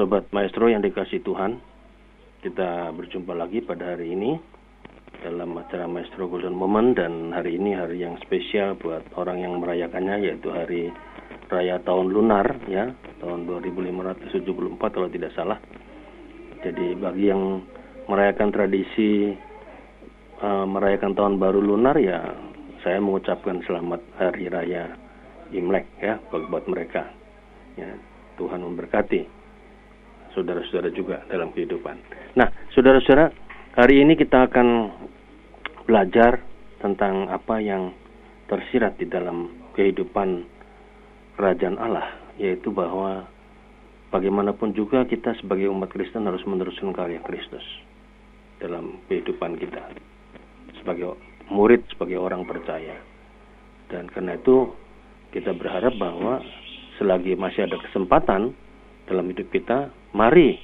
Sobat Maestro yang dikasih Tuhan, kita berjumpa lagi pada hari ini dalam acara Maestro Golden Moment dan hari ini hari yang spesial buat orang yang merayakannya yaitu hari Raya Tahun Lunar ya, tahun 2574 kalau tidak salah. Jadi bagi yang merayakan tradisi uh, merayakan tahun baru lunar ya saya mengucapkan selamat hari raya Imlek ya buat mereka. Ya, Tuhan memberkati saudara-saudara juga dalam kehidupan. Nah, saudara-saudara, hari ini kita akan belajar tentang apa yang tersirat di dalam kehidupan kerajaan Allah, yaitu bahwa bagaimanapun juga kita sebagai umat Kristen harus meneruskan karya Kristus dalam kehidupan kita sebagai murid, sebagai orang percaya. Dan karena itu kita berharap bahwa selagi masih ada kesempatan dalam hidup kita, mari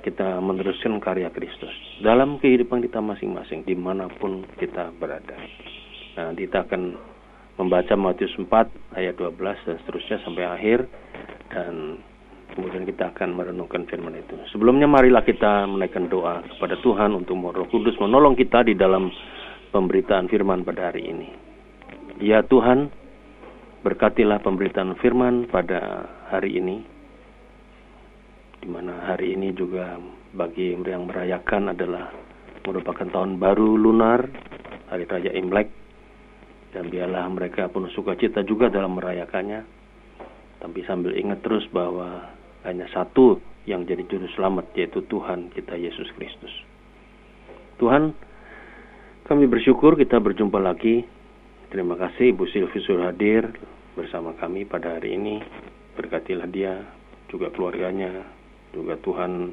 kita meneruskan karya Kristus dalam kehidupan kita masing-masing di mana pun kita berada. Nah, kita akan membaca Matius 4 ayat 12 dan seterusnya sampai akhir dan kemudian kita akan merenungkan firman itu. Sebelumnya marilah kita menaikkan doa kepada Tuhan untuk Roh Kudus menolong kita di dalam pemberitaan firman pada hari ini. Ya Tuhan, Berkatilah pemberitaan firman pada hari ini, di mana hari ini juga bagi yang merayakan adalah merupakan tahun baru lunar, hari raya Imlek, dan biarlah mereka penuh sukacita juga dalam merayakannya. Tapi sambil ingat terus bahwa hanya satu yang jadi juru selamat yaitu Tuhan kita Yesus Kristus. Tuhan, kami bersyukur kita berjumpa lagi Terima kasih Ibu Silvi sudah hadir bersama kami pada hari ini. Berkatilah dia, juga keluarganya, juga Tuhan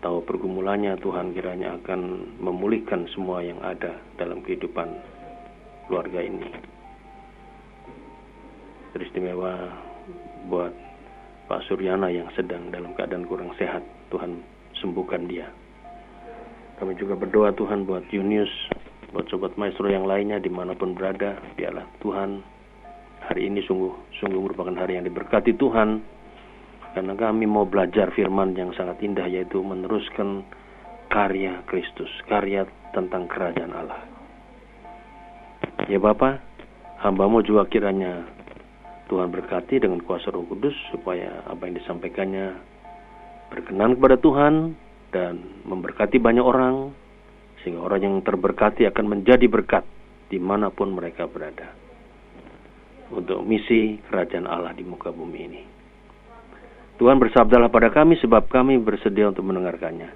tahu pergumulannya, Tuhan kiranya akan memulihkan semua yang ada dalam kehidupan keluarga ini. Teristimewa buat Pak Suryana yang sedang dalam keadaan kurang sehat, Tuhan sembuhkan dia. Kami juga berdoa Tuhan buat Yunius buat sobat maestro yang lainnya di mana pun berada biarlah Tuhan hari ini sungguh sungguh merupakan hari yang diberkati Tuhan karena kami mau belajar firman yang sangat indah yaitu meneruskan karya Kristus karya tentang kerajaan Allah ya Bapak hambamu juga kiranya Tuhan berkati dengan kuasa roh kudus supaya apa yang disampaikannya berkenan kepada Tuhan dan memberkati banyak orang sehingga orang yang terberkati akan menjadi berkat di mana pun mereka berada. Untuk misi kerajaan Allah di muka bumi ini. Tuhan bersabdalah pada kami sebab kami bersedia untuk mendengarkannya.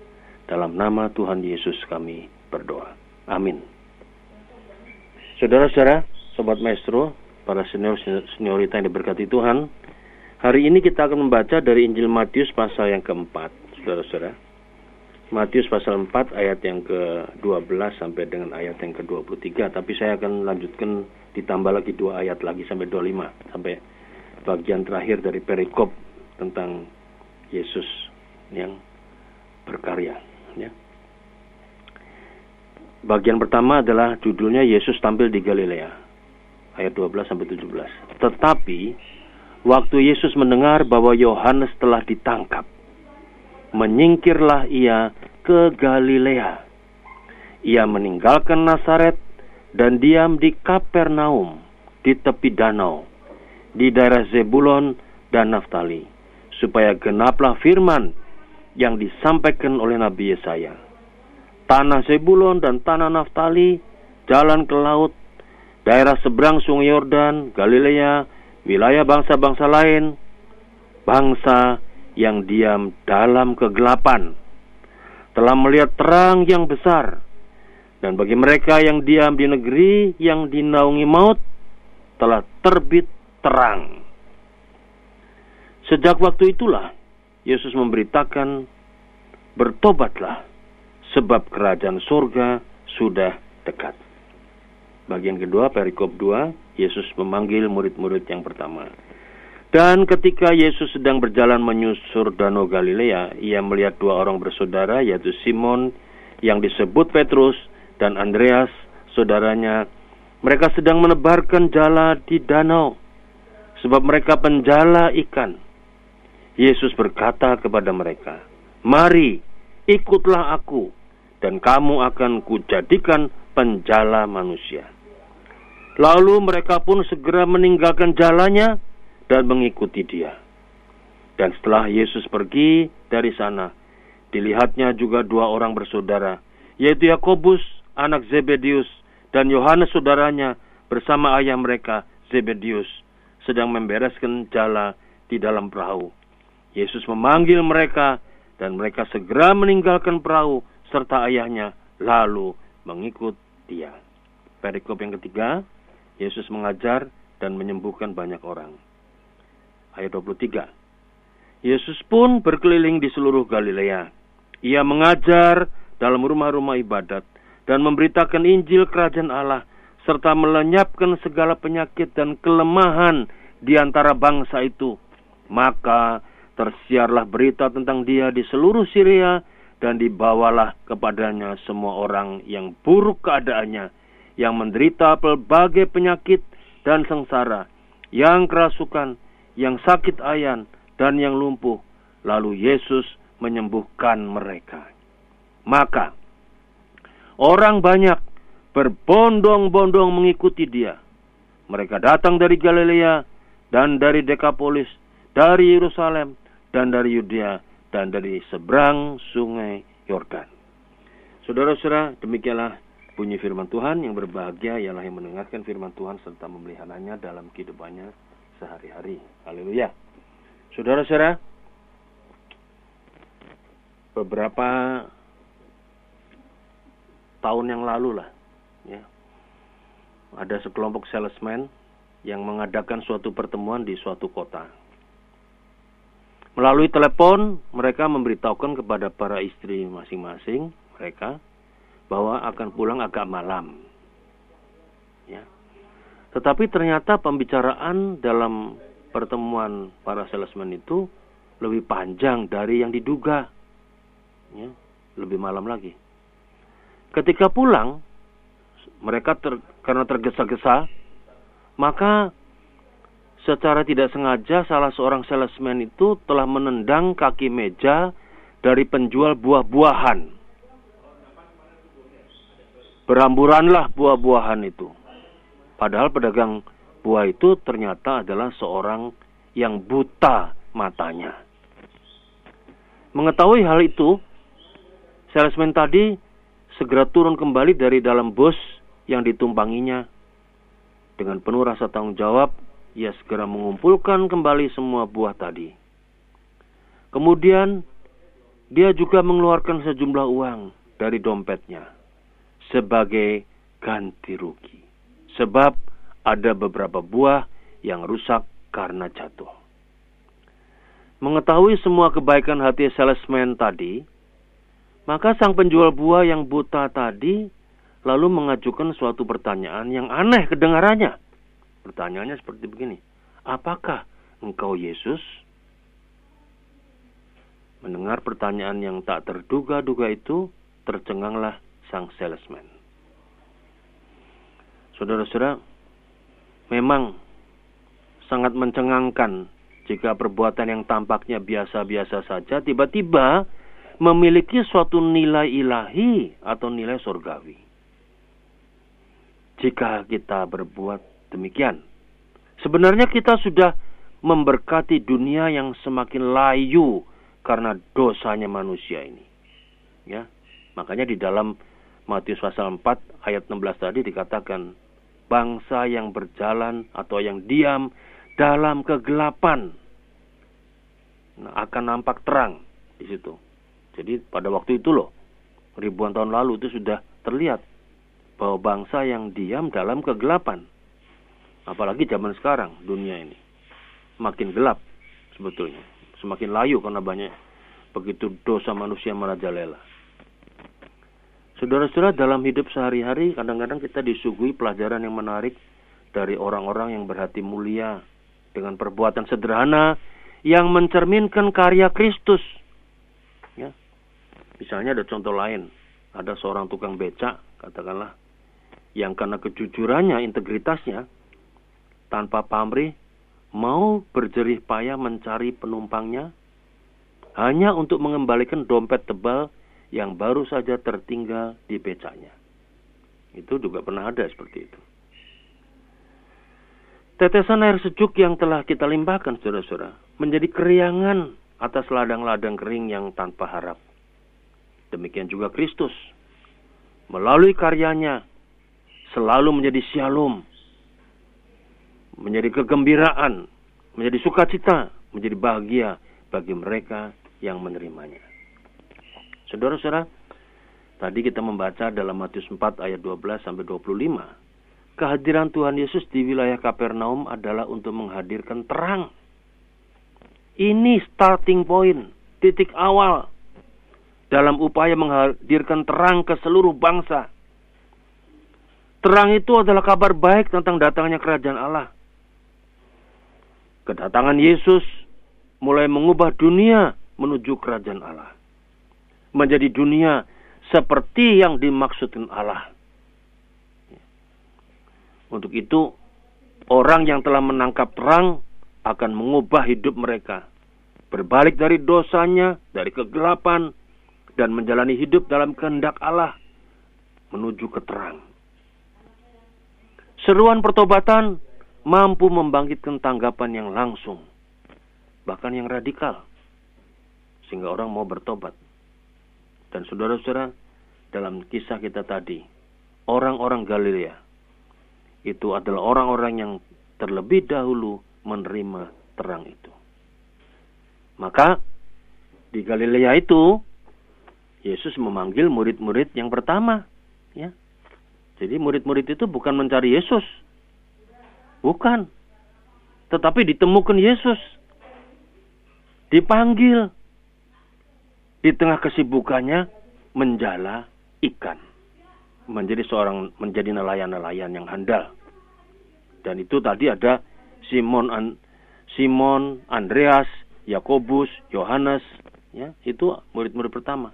Dalam nama Tuhan Yesus kami berdoa. Amin. Saudara-saudara, Sobat Maestro, para senior seniorita yang diberkati Tuhan, hari ini kita akan membaca dari Injil Matius pasal yang keempat, saudara-saudara. Matius pasal 4 ayat yang ke-12 sampai dengan ayat yang ke-23. Tapi saya akan lanjutkan ditambah lagi dua ayat lagi sampai 25. Sampai bagian terakhir dari perikop tentang Yesus yang berkarya. Ya. Bagian pertama adalah judulnya Yesus tampil di Galilea. Ayat 12 sampai 17. Tetapi waktu Yesus mendengar bahwa Yohanes telah ditangkap, menyingkirlah ia ke Galilea. Ia meninggalkan Nazaret dan diam di Kapernaum di tepi danau di daerah Zebulon dan Naftali supaya genaplah firman yang disampaikan oleh Nabi Yesaya. Tanah Zebulon dan tanah Naftali, jalan ke laut, daerah seberang sungai Yordan, Galilea, wilayah bangsa-bangsa lain, bangsa yang diam dalam kegelapan telah melihat terang yang besar. Dan bagi mereka yang diam di negeri yang dinaungi maut, telah terbit terang. Sejak waktu itulah, Yesus memberitakan, bertobatlah, sebab kerajaan surga sudah dekat. Bagian kedua, perikop 2, Yesus memanggil murid-murid yang pertama. Dan ketika Yesus sedang berjalan menyusur Danau Galilea, ia melihat dua orang bersaudara, yaitu Simon yang disebut Petrus dan Andreas, saudaranya. Mereka sedang menebarkan jala di danau, sebab mereka penjala ikan. Yesus berkata kepada mereka, "Mari, ikutlah aku, dan kamu akan kujadikan penjala manusia." Lalu mereka pun segera meninggalkan jalannya dan mengikuti dia. Dan setelah Yesus pergi dari sana, dilihatnya juga dua orang bersaudara, yaitu Yakobus, anak Zebedius, dan Yohanes saudaranya bersama ayah mereka, Zebedius, sedang membereskan jala di dalam perahu. Yesus memanggil mereka dan mereka segera meninggalkan perahu serta ayahnya lalu mengikut dia. Perikop yang ketiga, Yesus mengajar dan menyembuhkan banyak orang. Ayat 23. Yesus pun berkeliling di seluruh Galilea. Ia mengajar dalam rumah-rumah ibadat dan memberitakan Injil kerajaan Allah serta melenyapkan segala penyakit dan kelemahan di antara bangsa itu. Maka tersiarlah berita tentang dia di seluruh Syria dan dibawalah kepadanya semua orang yang buruk keadaannya, yang menderita pelbagai penyakit dan sengsara, yang kerasukan, yang sakit ayan, dan yang lumpuh. Lalu Yesus menyembuhkan mereka. Maka orang banyak berbondong-bondong mengikuti dia. Mereka datang dari Galilea dan dari Dekapolis, dari Yerusalem, dan dari Yudea dan dari seberang sungai Yordan. Saudara-saudara, demikianlah bunyi firman Tuhan yang berbahagia ialah yang mendengarkan firman Tuhan serta memeliharanya dalam kehidupannya sehari-hari. Haleluya. Saudara-saudara, beberapa tahun yang lalu lah, ya, ada sekelompok salesman yang mengadakan suatu pertemuan di suatu kota. Melalui telepon, mereka memberitahukan kepada para istri masing-masing mereka bahwa akan pulang agak malam. Ya. Tetapi ternyata pembicaraan dalam pertemuan para salesman itu lebih panjang dari yang diduga. Ya, lebih malam lagi. Ketika pulang, mereka ter, karena tergesa-gesa, maka secara tidak sengaja salah seorang salesman itu telah menendang kaki meja dari penjual buah-buahan. Beramburanlah buah-buahan itu. Padahal pedagang buah itu ternyata adalah seorang yang buta matanya. Mengetahui hal itu, salesman tadi segera turun kembali dari dalam bus yang ditumpanginya. Dengan penuh rasa tanggung jawab, ia segera mengumpulkan kembali semua buah tadi. Kemudian dia juga mengeluarkan sejumlah uang dari dompetnya sebagai ganti rugi. Sebab ada beberapa buah yang rusak karena jatuh. Mengetahui semua kebaikan hati salesman tadi, maka sang penjual buah yang buta tadi lalu mengajukan suatu pertanyaan yang aneh kedengarannya. Pertanyaannya seperti begini. Apakah engkau Yesus? Mendengar pertanyaan yang tak terduga-duga itu, tercenganglah sang salesman. Saudara-saudara, memang sangat mencengangkan jika perbuatan yang tampaknya biasa-biasa saja tiba-tiba memiliki suatu nilai ilahi atau nilai surgawi. Jika kita berbuat demikian. Sebenarnya kita sudah memberkati dunia yang semakin layu karena dosanya manusia ini. Ya. Makanya di dalam Matius pasal 4 ayat 16 tadi dikatakan bangsa yang berjalan atau yang diam dalam kegelapan nah, akan nampak terang di situ. Jadi pada waktu itu loh ribuan tahun lalu itu sudah terlihat bahwa bangsa yang diam dalam kegelapan Apalagi zaman sekarang dunia ini makin gelap sebetulnya, semakin layu karena banyak begitu dosa manusia merajalela. Saudara-saudara dalam hidup sehari-hari kadang-kadang kita disuguhi pelajaran yang menarik dari orang-orang yang berhati mulia dengan perbuatan sederhana yang mencerminkan karya Kristus. Ya. Misalnya ada contoh lain, ada seorang tukang becak katakanlah yang karena kejujurannya, integritasnya tanpa pamrih mau berjerih payah mencari penumpangnya hanya untuk mengembalikan dompet tebal yang baru saja tertinggal di becaknya. Itu juga pernah ada seperti itu. Tetesan air sejuk yang telah kita limpahkan, saudara-saudara, menjadi keriangan atas ladang-ladang kering yang tanpa harap. Demikian juga Kristus. Melalui karyanya, selalu menjadi shalom, menjadi kegembiraan, menjadi sukacita, menjadi bahagia bagi mereka yang menerimanya. Saudara-saudara, tadi kita membaca dalam Matius 4 ayat 12 sampai 25 kehadiran Tuhan Yesus di wilayah Kapernaum adalah untuk menghadirkan terang. Ini starting point, titik awal dalam upaya menghadirkan terang ke seluruh bangsa. Terang itu adalah kabar baik tentang datangnya kerajaan Allah. Kedatangan Yesus mulai mengubah dunia menuju kerajaan Allah. Menjadi dunia seperti yang dimaksudkan Allah. Untuk itu, orang yang telah menangkap terang akan mengubah hidup mereka. Berbalik dari dosanya, dari kegelapan, dan menjalani hidup dalam kehendak Allah menuju ke terang. Seruan pertobatan mampu membangkitkan tanggapan yang langsung, bahkan yang radikal, sehingga orang mau bertobat. Dan saudara-saudara, dalam kisah kita tadi, orang-orang Galilea itu adalah orang-orang yang terlebih dahulu menerima terang itu. Maka di Galilea itu Yesus memanggil murid-murid yang pertama, ya. Jadi murid-murid itu bukan mencari Yesus. Bukan. Tetapi ditemukan Yesus. Dipanggil di tengah kesibukannya menjala ikan menjadi seorang menjadi nelayan-nelayan yang handal. Dan itu tadi ada Simon An, Simon, Andreas, Yakobus, Yohanes, ya, itu murid-murid pertama.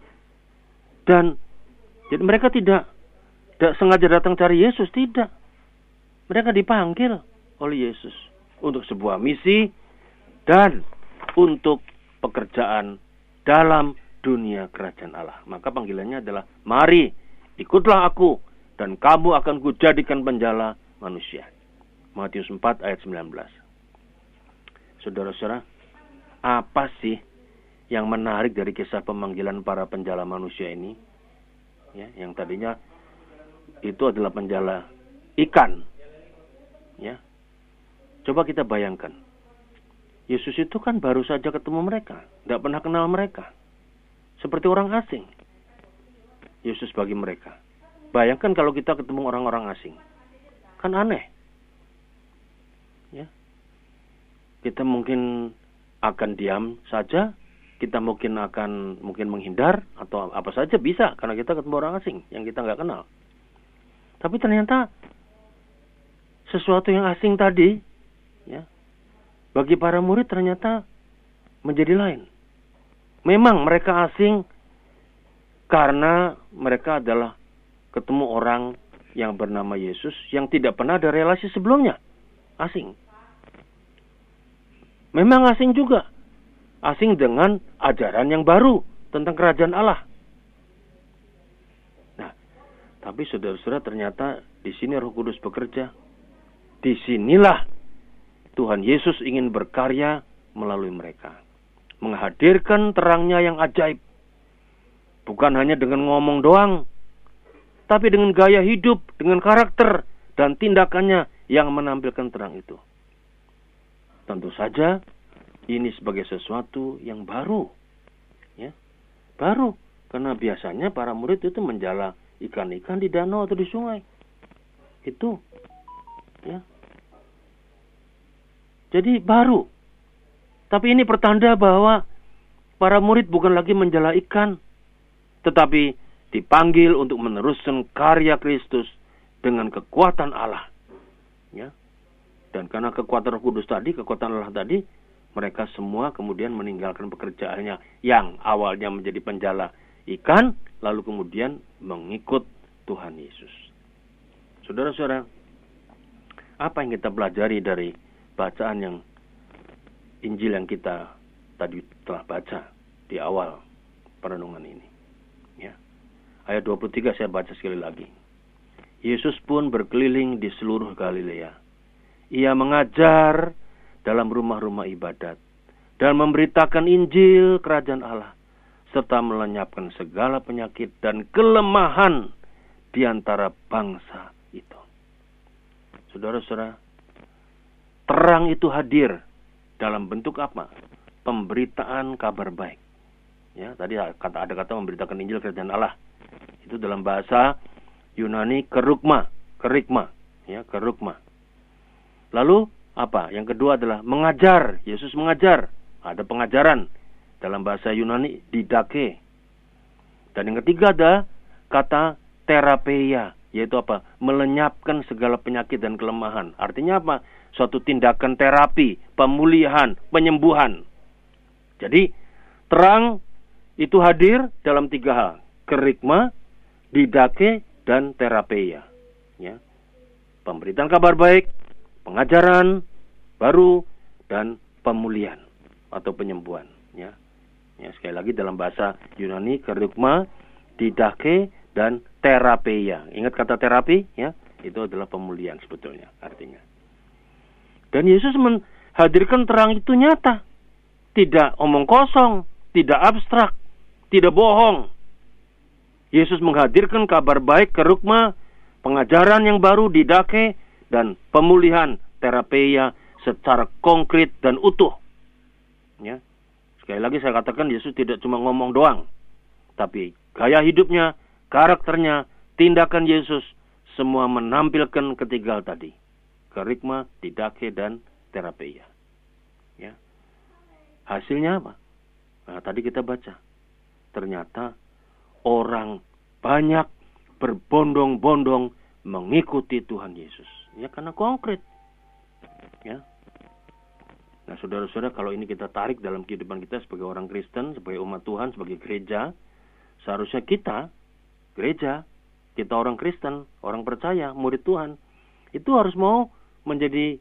Dan jadi mereka tidak tidak sengaja datang cari Yesus, tidak. Mereka dipanggil oleh Yesus untuk sebuah misi dan untuk pekerjaan dalam dunia kerajaan Allah. Maka panggilannya adalah mari Ikutlah aku dan kamu akan kujadikan penjala manusia. Matius 4 ayat 19. Saudara-saudara, apa sih yang menarik dari kisah pemanggilan para penjala manusia ini? Ya, yang tadinya itu adalah penjala ikan. Ya. Coba kita bayangkan. Yesus itu kan baru saja ketemu mereka, tidak pernah kenal mereka. Seperti orang asing. Yesus bagi mereka. Bayangkan kalau kita ketemu orang-orang asing. Kan aneh. Ya. Kita mungkin akan diam saja, kita mungkin akan mungkin menghindar atau apa saja bisa karena kita ketemu orang asing yang kita nggak kenal. Tapi ternyata sesuatu yang asing tadi, ya, bagi para murid ternyata menjadi lain. Memang mereka asing karena mereka adalah ketemu orang yang bernama Yesus yang tidak pernah ada relasi sebelumnya. Asing. Memang asing juga. Asing dengan ajaran yang baru tentang kerajaan Allah. Nah, tapi saudara-saudara ternyata di sini Roh Kudus bekerja. Di sinilah Tuhan Yesus ingin berkarya melalui mereka. Menghadirkan terangnya yang ajaib Bukan hanya dengan ngomong doang, tapi dengan gaya hidup, dengan karakter, dan tindakannya yang menampilkan terang itu. Tentu saja ini sebagai sesuatu yang baru. Ya. Baru karena biasanya para murid itu menjala ikan-ikan di danau atau di sungai. Itu ya. Jadi baru. Tapi ini pertanda bahwa para murid bukan lagi menjala ikan, tetapi dipanggil untuk meneruskan karya Kristus dengan kekuatan Allah. Ya. Dan karena kekuatan Roh Kudus tadi, kekuatan Allah tadi, mereka semua kemudian meninggalkan pekerjaannya yang awalnya menjadi penjala ikan, lalu kemudian mengikut Tuhan Yesus. Saudara-saudara, apa yang kita pelajari dari bacaan yang Injil yang kita tadi telah baca? di awal perenungan ini. Ya. Ayat 23 saya baca sekali lagi. Yesus pun berkeliling di seluruh Galilea. Ia mengajar dalam rumah-rumah ibadat dan memberitakan Injil kerajaan Allah serta melenyapkan segala penyakit dan kelemahan di antara bangsa itu. Saudara-saudara, terang itu hadir dalam bentuk apa? Pemberitaan kabar baik. Ya, tadi kata ada kata memberitakan Injil kerajaan Allah. Itu dalam bahasa Yunani kerukma, kerikma, ya, kerukma. Lalu apa? Yang kedua adalah mengajar. Yesus mengajar. Ada pengajaran dalam bahasa Yunani didake. Dan yang ketiga ada kata terapeia, yaitu apa? Melenyapkan segala penyakit dan kelemahan. Artinya apa? Suatu tindakan terapi, pemulihan, penyembuhan. Jadi, terang itu hadir dalam tiga hal. Kerikma, didake, dan terapeia. Ya. Pemberitaan kabar baik, pengajaran baru, dan pemulihan atau penyembuhan. Ya. Ya, sekali lagi dalam bahasa Yunani, kerikma, didake, dan terapeia. Ingat kata terapi ya, itu adalah pemulihan sebetulnya artinya. Dan Yesus menghadirkan terang itu nyata. Tidak omong kosong, tidak abstrak, tidak bohong. Yesus menghadirkan kabar baik ke Rukma, pengajaran yang baru di Dake, dan pemulihan terapeia secara konkret dan utuh. Ya. Sekali lagi saya katakan Yesus tidak cuma ngomong doang, tapi gaya hidupnya, karakternya, tindakan Yesus semua menampilkan ketiga tadi. Kerikma, didake, dan terapeia. Ya. Hasilnya apa? Nah, tadi kita baca. Ternyata orang banyak berbondong-bondong mengikuti Tuhan Yesus. Ya karena konkret. Ya. Nah, saudara-saudara, kalau ini kita tarik dalam kehidupan kita sebagai orang Kristen, sebagai umat Tuhan, sebagai gereja, seharusnya kita gereja, kita orang Kristen, orang percaya, murid Tuhan, itu harus mau menjadi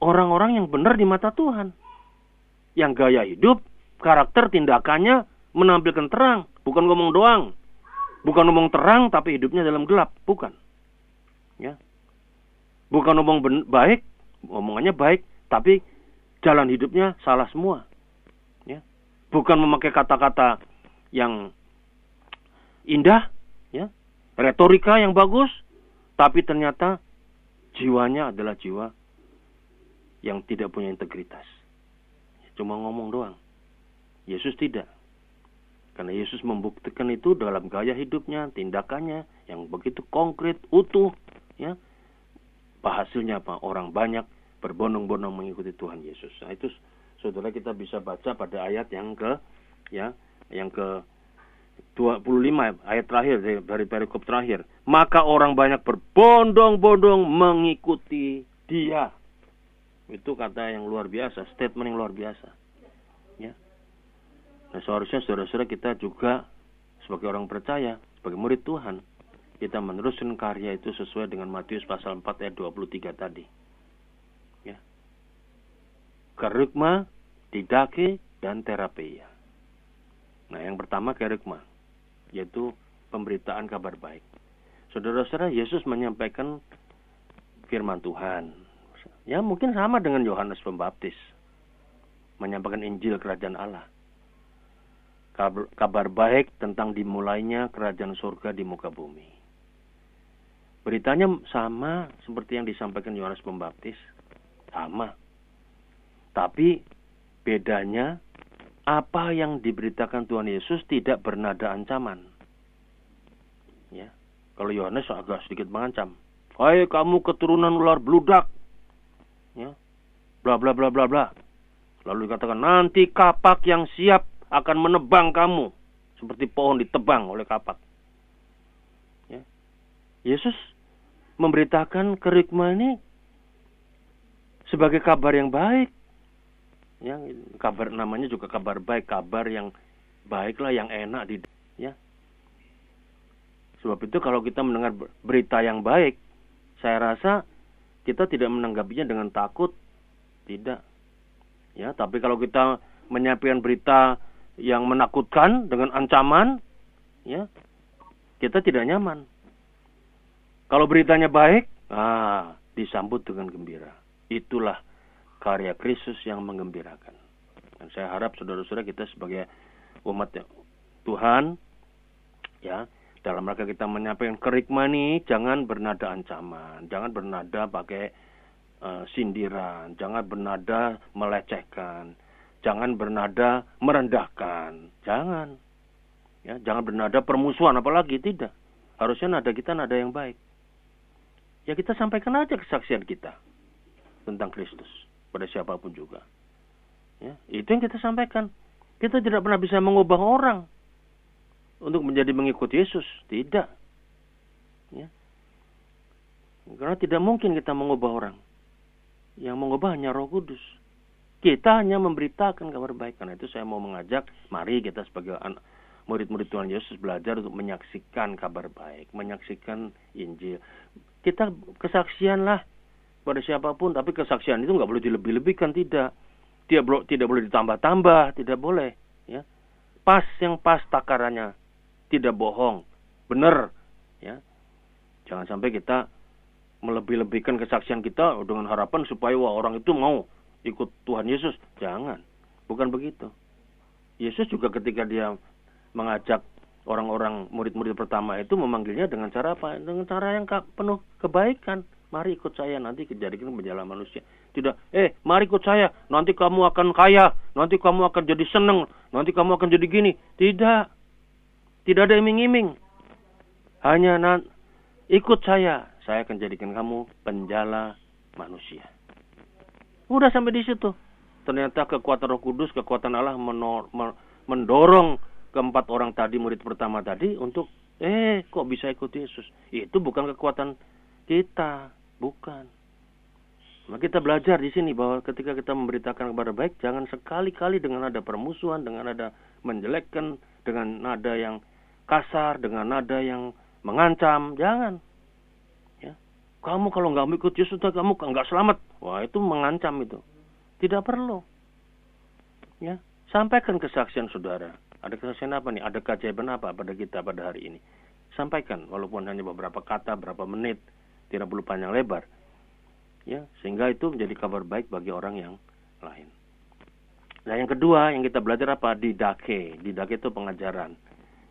orang-orang yang benar di mata Tuhan. Yang gaya hidup, karakter, tindakannya menampilkan terang, bukan ngomong doang. Bukan ngomong terang tapi hidupnya dalam gelap, bukan. Ya. Bukan ngomong baik, omongannya baik, tapi jalan hidupnya salah semua. Ya. Bukan memakai kata-kata yang indah, ya, retorika yang bagus, tapi ternyata jiwanya adalah jiwa yang tidak punya integritas. Cuma ngomong doang. Yesus tidak. Karena Yesus membuktikan itu dalam gaya hidupnya, tindakannya yang begitu konkret, utuh, ya. Hasilnya apa? Orang banyak berbondong-bondong mengikuti Tuhan Yesus. Nah, itu saudara kita bisa baca pada ayat yang ke ya, yang ke 25 ayat terakhir dari perikop terakhir. Maka orang banyak berbondong-bondong mengikuti dia. Itu kata yang luar biasa, statement yang luar biasa. Ya. Nah, seharusnya saudara-saudara kita juga sebagai orang percaya, sebagai murid Tuhan, kita meneruskan karya itu sesuai dengan Matius pasal 4 ayat 23 tadi. Ya. Kerukma, didake, dan terapeia. Nah, yang pertama kerukma yaitu pemberitaan kabar baik. Saudara-saudara, Yesus menyampaikan firman Tuhan. Ya, mungkin sama dengan Yohanes Pembaptis. Menyampaikan Injil kerajaan Allah. Kabar, kabar baik tentang dimulainya kerajaan surga di muka bumi. Beritanya sama seperti yang disampaikan Yohanes Pembaptis. Sama. Tapi bedanya apa yang diberitakan Tuhan Yesus tidak bernada ancaman. Ya. Kalau Yohanes agak sedikit mengancam. Hai kamu keturunan ular bludak. Ya. Bla bla bla bla bla. Lalu dikatakan nanti kapak yang siap akan menebang kamu seperti pohon ditebang oleh kapak. Ya. Yesus memberitakan kerikma ini sebagai kabar yang baik ya kabar namanya juga kabar baik kabar yang baiklah yang enak di ya sebab itu kalau kita mendengar berita yang baik saya rasa kita tidak menanggapinya dengan takut tidak ya tapi kalau kita menyampaikan berita yang menakutkan dengan ancaman, ya, kita tidak nyaman. Kalau beritanya baik, ah, disambut dengan gembira. Itulah karya Kristus yang menggembirakan. Dan saya harap saudara-saudara kita sebagai umat Tuhan, ya, dalam rangka kita menyampaikan kerikmani, jangan bernada ancaman, jangan bernada pakai uh, sindiran, jangan bernada melecehkan, jangan bernada merendahkan, jangan. Ya, jangan bernada permusuhan apalagi tidak. Harusnya nada kita nada yang baik. Ya kita sampaikan aja kesaksian kita tentang Kristus pada siapa pun juga. Ya, itu yang kita sampaikan. Kita tidak pernah bisa mengubah orang untuk menjadi mengikut Yesus, tidak. Ya. Karena tidak mungkin kita mengubah orang. Yang mengubah hanya Roh Kudus. Kita hanya memberitakan kabar baik. Karena itu saya mau mengajak, mari kita sebagai murid-murid Tuhan Yesus belajar untuk menyaksikan kabar baik, menyaksikan Injil. Kita kesaksianlah pada siapa pun, tapi kesaksian itu nggak boleh dilebih-lebihkan, tidak. Dia tidak boleh ditambah-tambah, tidak boleh. Ya, pas yang pas takarannya, tidak bohong, benar. Ya, jangan sampai kita melebih-lebihkan kesaksian kita dengan harapan supaya wah orang itu mau ikut Tuhan Yesus. Jangan. Bukan begitu. Yesus juga ketika dia mengajak orang-orang murid-murid pertama itu memanggilnya dengan cara apa? Dengan cara yang penuh kebaikan. Mari ikut saya nanti kejadian menjalan manusia. Tidak, eh mari ikut saya, nanti kamu akan kaya, nanti kamu akan jadi seneng, nanti kamu akan jadi gini. Tidak. Tidak ada iming-iming. Hanya ikut saya, saya akan jadikan kamu penjala manusia. Udah sampai di situ. Ternyata kekuatan Roh Kudus, kekuatan Allah menor, mendorong keempat orang tadi murid pertama tadi untuk eh kok bisa ikut Yesus. Itu bukan kekuatan kita, bukan. Nah, kita belajar di sini bahwa ketika kita memberitakan kabar baik, jangan sekali-kali dengan ada permusuhan, dengan ada menjelekkan, dengan nada yang kasar, dengan nada yang mengancam, jangan. Kamu kalau nggak ikut Yesus, kamu nggak selamat. Wah itu mengancam itu. Tidak perlu. Ya, sampaikan kesaksian saudara. Ada kesaksian apa nih? Ada keajaiban apa pada kita pada hari ini? Sampaikan, walaupun hanya beberapa kata, berapa menit, tidak perlu panjang lebar. Ya, sehingga itu menjadi kabar baik bagi orang yang lain. Nah, yang kedua yang kita belajar apa? Didake. Didake itu pengajaran.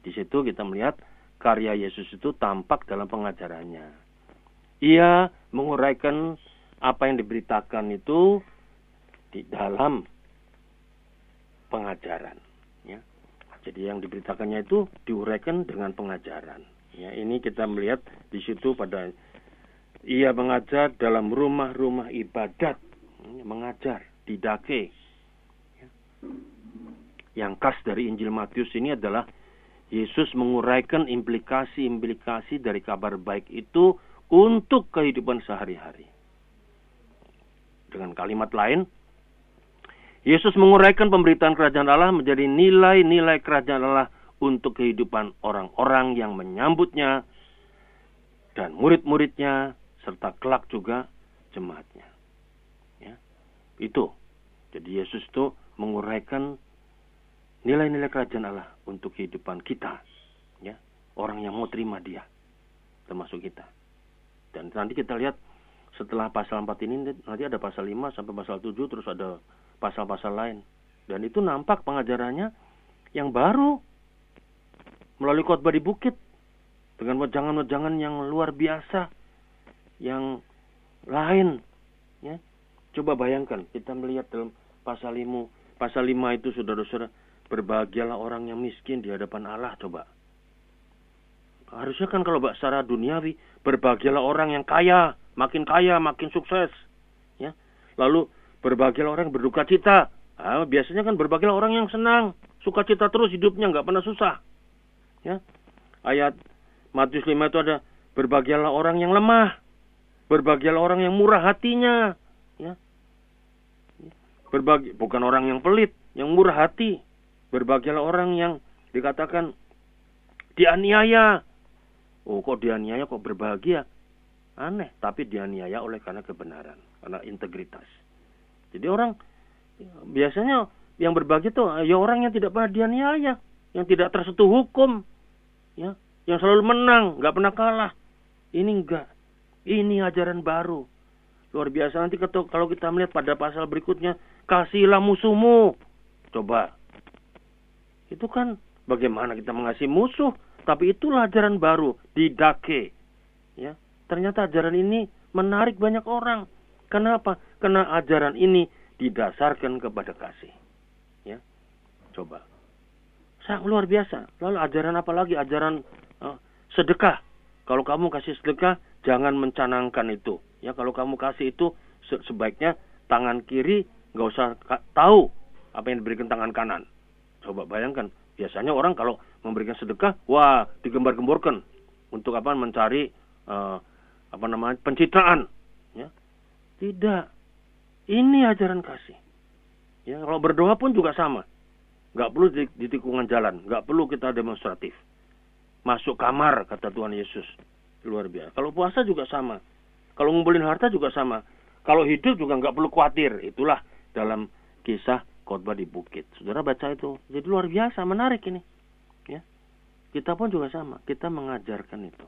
Di situ kita melihat karya Yesus itu tampak dalam pengajarannya ia menguraikan apa yang diberitakan itu di dalam pengajaran. Ya. Jadi yang diberitakannya itu diuraikan dengan pengajaran. Ya, ini kita melihat di situ pada ia mengajar dalam rumah-rumah ibadat, mengajar di dake. Ya. Yang khas dari Injil Matius ini adalah Yesus menguraikan implikasi-implikasi dari kabar baik itu untuk kehidupan sehari-hari. Dengan kalimat lain, Yesus menguraikan pemberitaan kerajaan Allah menjadi nilai-nilai kerajaan Allah untuk kehidupan orang-orang yang menyambutnya dan murid-muridnya serta kelak juga jemaatnya. Ya, itu. Jadi Yesus itu menguraikan nilai-nilai kerajaan Allah untuk kehidupan kita. Ya, orang yang mau terima dia, termasuk kita. Dan nanti kita lihat setelah pasal 4 ini nanti ada pasal 5 sampai pasal 7 terus ada pasal-pasal lain. Dan itu nampak pengajarannya yang baru melalui khotbah di bukit dengan wejangan-wejangan yang luar biasa yang lain ya. Coba bayangkan kita melihat dalam pasal 5 pasal 5 itu saudara-saudara berbahagialah orang yang miskin di hadapan Allah coba Harusnya kan kalau secara duniawi berbahagialah orang yang kaya, makin kaya, makin sukses. Ya. Lalu berbahagialah orang yang berduka cita. Nah, biasanya kan berbahagialah orang yang senang, suka cita terus hidupnya, nggak pernah susah. Ya. Ayat Matius 5 itu ada berbahagialah orang yang lemah, berbahagialah orang yang murah hatinya. Ya. Berbagi, bukan orang yang pelit, yang murah hati. Berbahagialah orang yang dikatakan dianiaya, Oh kok dianiaya kok berbahagia? Aneh, tapi dianiaya oleh karena kebenaran, karena integritas. Jadi orang biasanya yang berbagi itu ya orang yang tidak pernah dianiaya, yang tidak tersentuh hukum, ya, yang selalu menang, nggak pernah kalah. Ini enggak. Ini ajaran baru. Luar biasa nanti kalau kita melihat pada pasal berikutnya, kasihlah musuhmu. Coba. Itu kan bagaimana kita mengasihi musuh, tapi itulah ajaran baru, didake. Ya. Ternyata ajaran ini menarik banyak orang. Kenapa? Karena ajaran ini didasarkan kepada kasih. Ya. Coba. Sangat luar biasa. Lalu ajaran apa lagi? Ajaran uh, sedekah. Kalau kamu kasih sedekah, jangan mencanangkan itu. Ya, kalau kamu kasih itu sebaiknya tangan kiri nggak usah tahu apa yang diberikan tangan kanan. Coba bayangkan, biasanya orang kalau memberikan sedekah, wah digembar-gemborkan untuk apa? Mencari uh, apa namanya pencitraan. Ya, tidak. Ini ajaran kasih. Ya, kalau berdoa pun juga sama. Nggak perlu di, di tikungan jalan, nggak perlu kita demonstratif. Masuk kamar kata Tuhan Yesus. Luar biasa. Kalau puasa juga sama. Kalau ngumpulin harta juga sama. Kalau hidup juga nggak perlu khawatir. Itulah dalam kisah khotbah di bukit. Saudara baca itu. Jadi luar biasa, menarik ini. Ya. Kita pun juga sama. Kita mengajarkan itu.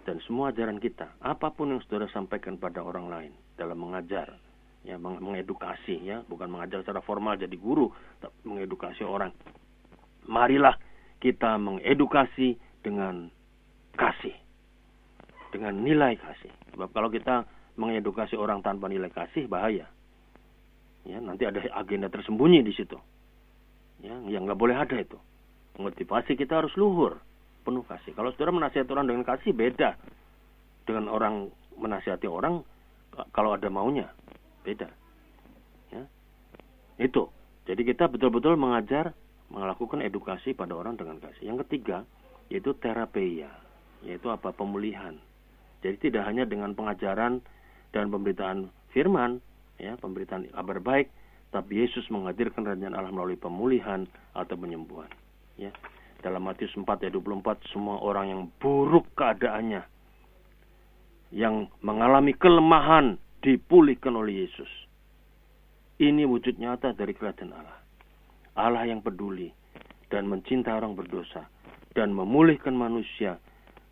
Dan semua ajaran kita, apa pun yang saudara sampaikan pada orang lain dalam mengajar, ya mengedukasi ya, bukan mengajar secara formal jadi guru, tapi mengedukasi orang. Marilah kita mengedukasi dengan kasih. Dengan nilai kasih. Sebab kalau kita mengedukasi orang tanpa nilai kasih bahaya. Ya, nanti ada agenda tersembunyi di situ. Ya, yang nggak boleh ada itu. Motivasi kita harus luhur, penuh kasih. Kalau saudara menasihati orang dengan kasih beda dengan orang menasihati orang kalau ada maunya beda. Ya. Itu. Jadi kita betul-betul mengajar melakukan edukasi pada orang dengan kasih. Yang ketiga, yaitu terapia, yaitu apa? Pemulihan. Jadi tidak hanya dengan pengajaran dan pemberitaan firman, ya, pemberitaan kabar baik, tapi Yesus menghadirkan rencana Allah melalui pemulihan atau penyembuhan. Ya. Dalam Matius 4 ayat 24, semua orang yang buruk keadaannya, yang mengalami kelemahan, dipulihkan oleh Yesus. Ini wujud nyata dari kerajaan Allah. Allah yang peduli dan mencinta orang berdosa dan memulihkan manusia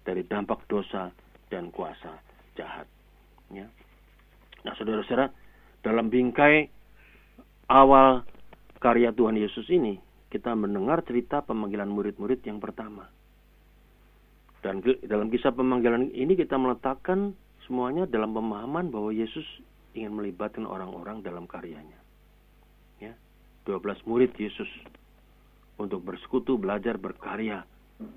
dari dampak dosa dan kuasa jahat. Ya. Nah, saudara-saudara, dalam bingkai awal karya Tuhan Yesus ini, kita mendengar cerita pemanggilan murid-murid yang pertama. Dan dalam kisah pemanggilan ini kita meletakkan semuanya dalam pemahaman bahwa Yesus ingin melibatkan orang-orang dalam karyanya. 12 murid Yesus untuk bersekutu, belajar, berkarya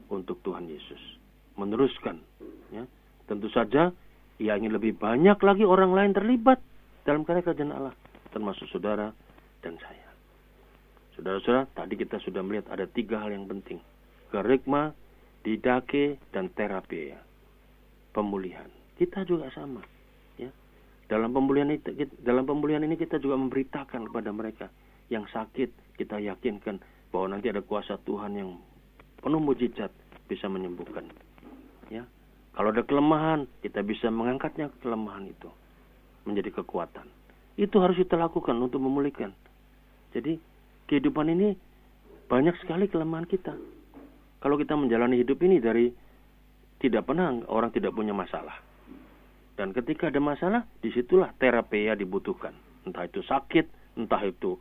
untuk Tuhan Yesus. Meneruskan. Ya. Tentu saja ia ingin lebih banyak lagi orang lain terlibat dalam karya kerajaan Allah. Termasuk saudara dan saya. Saudara-saudara, tadi kita sudah melihat ada tiga hal yang penting. Kerikma, didake, dan terapi. Pemulihan. Kita juga sama. Ya. Dalam pemulihan itu, dalam pemulihan ini kita juga memberitakan kepada mereka yang sakit kita yakinkan bahwa nanti ada kuasa Tuhan yang penuh mujizat bisa menyembuhkan. Ya. Kalau ada kelemahan, kita bisa mengangkatnya kelemahan itu menjadi kekuatan. Itu harus kita lakukan untuk memulihkan. Jadi kehidupan ini banyak sekali kelemahan kita. Kalau kita menjalani hidup ini dari tidak pernah orang tidak punya masalah. Dan ketika ada masalah, di situlah terapi yang dibutuhkan. Entah itu sakit, entah itu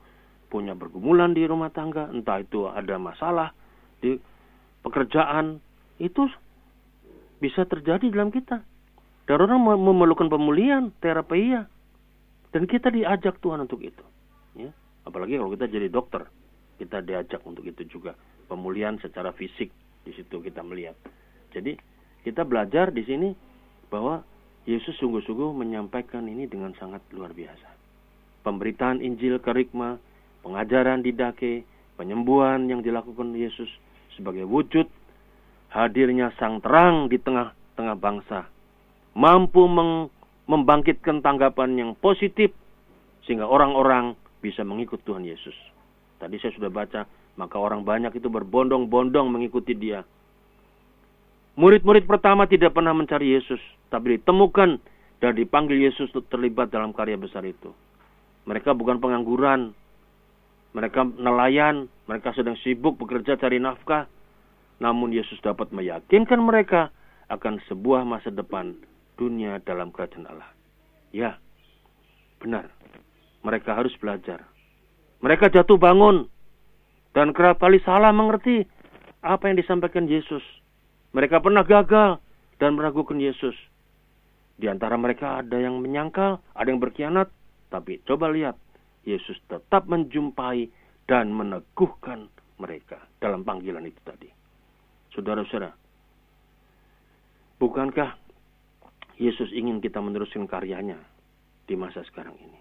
punya bergumulan di rumah tangga, entah itu ada masalah di pekerjaan, itu bisa terjadi dalam kita. Dan orang memerlukan pemulihan, terapi ya. Dan kita diajak Tuhan untuk itu. Ya. Apalagi kalau kita jadi dokter, kita diajak untuk itu juga. Pemulihan secara fisik, di situ kita melihat. Jadi kita belajar di sini bahwa Yesus sungguh-sungguh menyampaikan ini dengan sangat luar biasa. Pemberitaan Injil kerikma pengajaran di Dake, penyembuhan yang dilakukan Yesus sebagai wujud hadirnya sang terang di tengah-tengah bangsa, mampu membangkitkan tanggapan yang positif sehingga orang-orang bisa mengikut Tuhan Yesus. Tadi saya sudah baca, maka orang banyak itu berbondong-bondong mengikuti dia. Murid-murid pertama tidak pernah mencari Yesus, tapi ditemukan dan dipanggil Yesus untuk terlibat dalam karya besar itu. Mereka bukan pengangguran, mereka nelayan, mereka sedang sibuk bekerja cari nafkah. Namun Yesus dapat meyakinkan mereka akan sebuah masa depan dunia dalam kerajaan Allah. Ya, benar. Mereka harus belajar. Mereka jatuh bangun dan kerap kali salah mengerti apa yang disampaikan Yesus. Mereka pernah gagal dan meragukan Yesus. Di antara mereka ada yang menyangkal, ada yang berkhianat, tapi coba lihat, Yesus tetap menjumpai dan meneguhkan mereka dalam panggilan itu tadi. Saudara-saudara, bukankah Yesus ingin kita meneruskan karyanya di masa sekarang ini?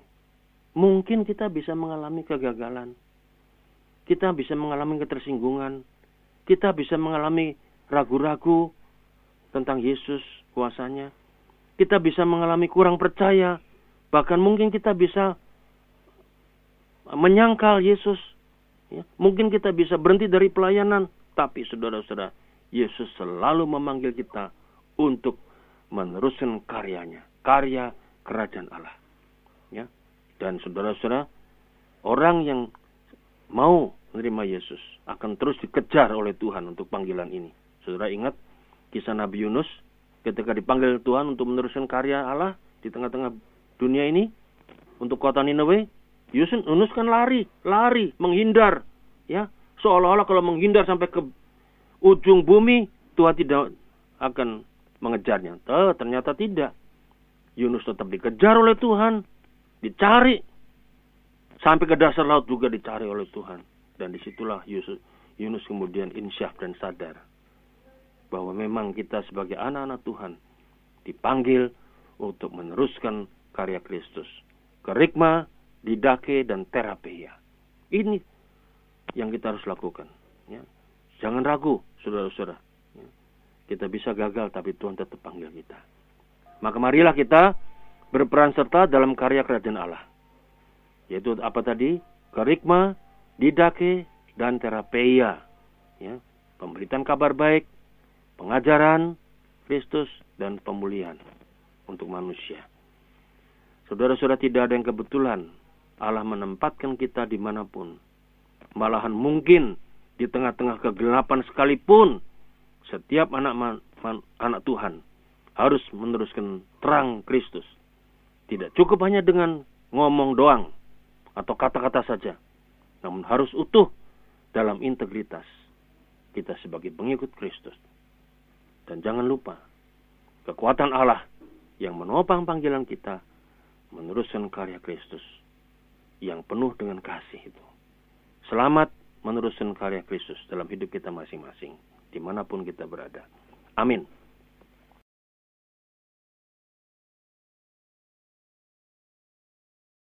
Mungkin kita bisa mengalami kegagalan. Kita bisa mengalami ketersinggungan. Kita bisa mengalami ragu-ragu tentang Yesus kuasanya. Kita bisa mengalami kurang percaya. Bahkan mungkin kita bisa menyangkal Yesus. Ya, mungkin kita bisa berhenti dari pelayanan. Tapi saudara-saudara, Yesus selalu memanggil kita untuk meneruskan karyanya. Karya kerajaan Allah. Ya. Dan saudara-saudara, orang yang mau menerima Yesus akan terus dikejar oleh Tuhan untuk panggilan ini. Saudara ingat kisah Nabi Yunus ketika dipanggil Tuhan untuk meneruskan karya Allah di tengah-tengah dunia ini untuk kota Nineveh, Yunus kan lari, lari, menghindar, ya, seolah-olah kalau menghindar sampai ke ujung bumi Tuhan tidak akan mengejarnya. Eh, ternyata tidak. Yunus tetap dikejar oleh Tuhan, dicari sampai ke dasar laut juga dicari oleh Tuhan. Dan di situlah Yunus, Yunus kemudian insyaf dan sadar bahwa memang kita sebagai anak-anak Tuhan dipanggil untuk meneruskan karya Kristus. Kerikma, didake, dan terapia. Ini yang kita harus lakukan. Ya. Jangan ragu, saudara-saudara. Ya. Kita bisa gagal, tapi Tuhan tetap panggil kita. Maka marilah kita berperan serta dalam karya kerajaan Allah. Yaitu apa tadi? Kerikma, didake, dan terapia. Ya. Pemberitaan kabar baik, pengajaran Kristus, dan pemulihan untuk manusia. Saudara-saudara tidak ada yang kebetulan. Allah menempatkan kita di mana pun. Malahan mungkin di tengah-tengah kegelapan sekalipun. Setiap anak anak Tuhan harus meneruskan terang Kristus. Tidak cukup hanya dengan ngomong doang atau kata-kata saja. Namun harus utuh dalam integritas kita sebagai pengikut Kristus. Dan jangan lupa, kekuatan Allah yang menopang panggilan kita meneruskan karya Kristus yang penuh dengan kasih itu. Selamat meneruskan karya Kristus dalam hidup kita masing-masing, di mana pun kita berada. Amin.